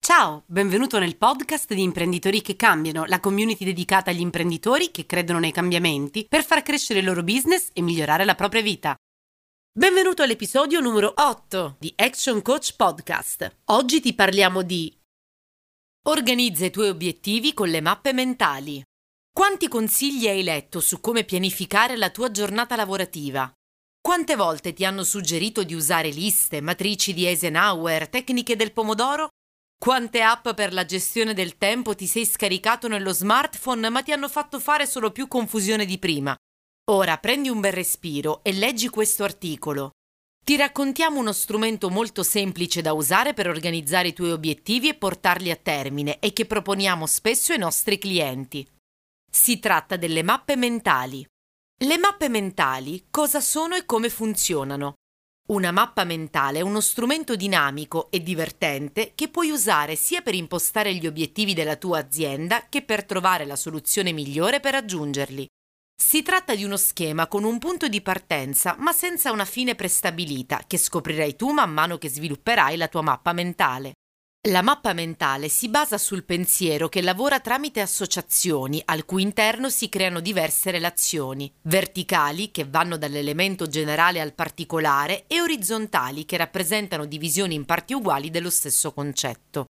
Ciao, benvenuto nel podcast di Imprenditori che cambiano, la community dedicata agli imprenditori che credono nei cambiamenti per far crescere il loro business e migliorare la propria vita. Benvenuto all'episodio numero 8 di Action Coach Podcast. Oggi ti parliamo di Organizza i tuoi obiettivi con le mappe mentali. Quanti consigli hai letto su come pianificare la tua giornata lavorativa? Quante volte ti hanno suggerito di usare liste, matrici di Eisenhower, tecniche del pomodoro? Quante app per la gestione del tempo ti sei scaricato nello smartphone ma ti hanno fatto fare solo più confusione di prima? Ora prendi un bel respiro e leggi questo articolo. Ti raccontiamo uno strumento molto semplice da usare per organizzare i tuoi obiettivi e portarli a termine e che proponiamo spesso ai nostri clienti. Si tratta delle mappe mentali. Le mappe mentali cosa sono e come funzionano? Una mappa mentale è uno strumento dinamico e divertente che puoi usare sia per impostare gli obiettivi della tua azienda che per trovare la soluzione migliore per raggiungerli. Si tratta di uno schema con un punto di partenza ma senza una fine prestabilita che scoprirai tu man mano che svilupperai la tua mappa mentale. La mappa mentale si basa sul pensiero che lavora tramite associazioni al cui interno si creano diverse relazioni, verticali che vanno dall'elemento generale al particolare e orizzontali che rappresentano divisioni in parti uguali dello stesso concetto.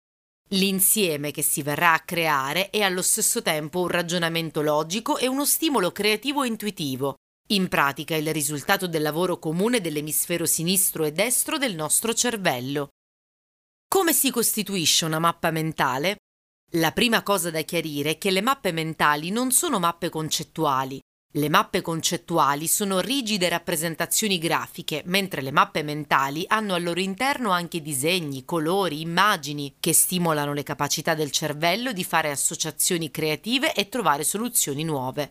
L'insieme che si verrà a creare è allo stesso tempo un ragionamento logico e uno stimolo creativo e intuitivo, in pratica il risultato del lavoro comune dell'emisfero sinistro e destro del nostro cervello. Come si costituisce una mappa mentale? La prima cosa da chiarire è che le mappe mentali non sono mappe concettuali. Le mappe concettuali sono rigide rappresentazioni grafiche, mentre le mappe mentali hanno al loro interno anche disegni, colori, immagini che stimolano le capacità del cervello di fare associazioni creative e trovare soluzioni nuove.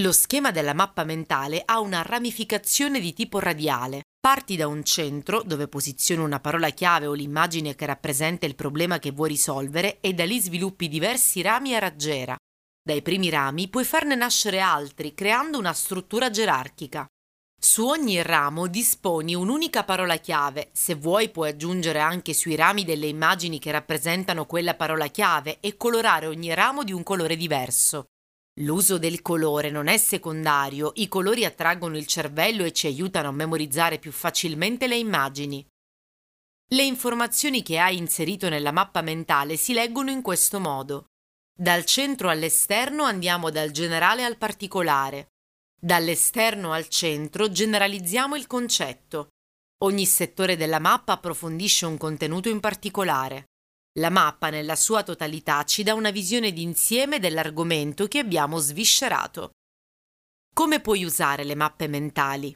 Lo schema della mappa mentale ha una ramificazione di tipo radiale. Parti da un centro dove posizioni una parola chiave o l'immagine che rappresenta il problema che vuoi risolvere e da lì sviluppi diversi rami a raggiera. Dai primi rami puoi farne nascere altri creando una struttura gerarchica. Su ogni ramo disponi un'unica parola chiave, se vuoi puoi aggiungere anche sui rami delle immagini che rappresentano quella parola chiave e colorare ogni ramo di un colore diverso. L'uso del colore non è secondario, i colori attraggono il cervello e ci aiutano a memorizzare più facilmente le immagini. Le informazioni che hai inserito nella mappa mentale si leggono in questo modo. Dal centro all'esterno andiamo dal generale al particolare. Dall'esterno al centro generalizziamo il concetto. Ogni settore della mappa approfondisce un contenuto in particolare. La mappa nella sua totalità ci dà una visione d'insieme dell'argomento che abbiamo sviscerato. Come puoi usare le mappe mentali?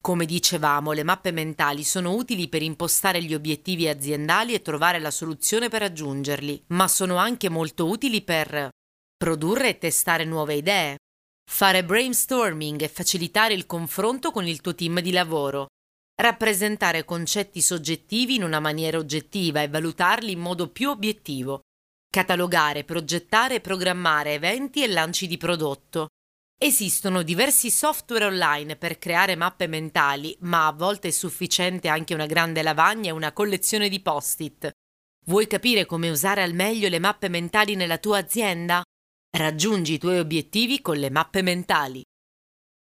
Come dicevamo, le mappe mentali sono utili per impostare gli obiettivi aziendali e trovare la soluzione per raggiungerli, ma sono anche molto utili per produrre e testare nuove idee, fare brainstorming e facilitare il confronto con il tuo team di lavoro, rappresentare concetti soggettivi in una maniera oggettiva e valutarli in modo più obiettivo, catalogare, progettare e programmare eventi e lanci di prodotto. Esistono diversi software online per creare mappe mentali, ma a volte è sufficiente anche una grande lavagna e una collezione di post-it. Vuoi capire come usare al meglio le mappe mentali nella tua azienda? Raggiungi i tuoi obiettivi con le mappe mentali.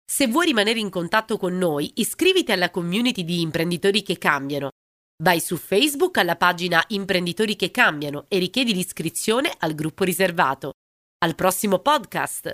Se vuoi rimanere in contatto con noi, iscriviti alla community di imprenditori che cambiano. Vai su Facebook alla pagina Imprenditori che cambiano e richiedi l'iscrizione al gruppo riservato. Al prossimo podcast!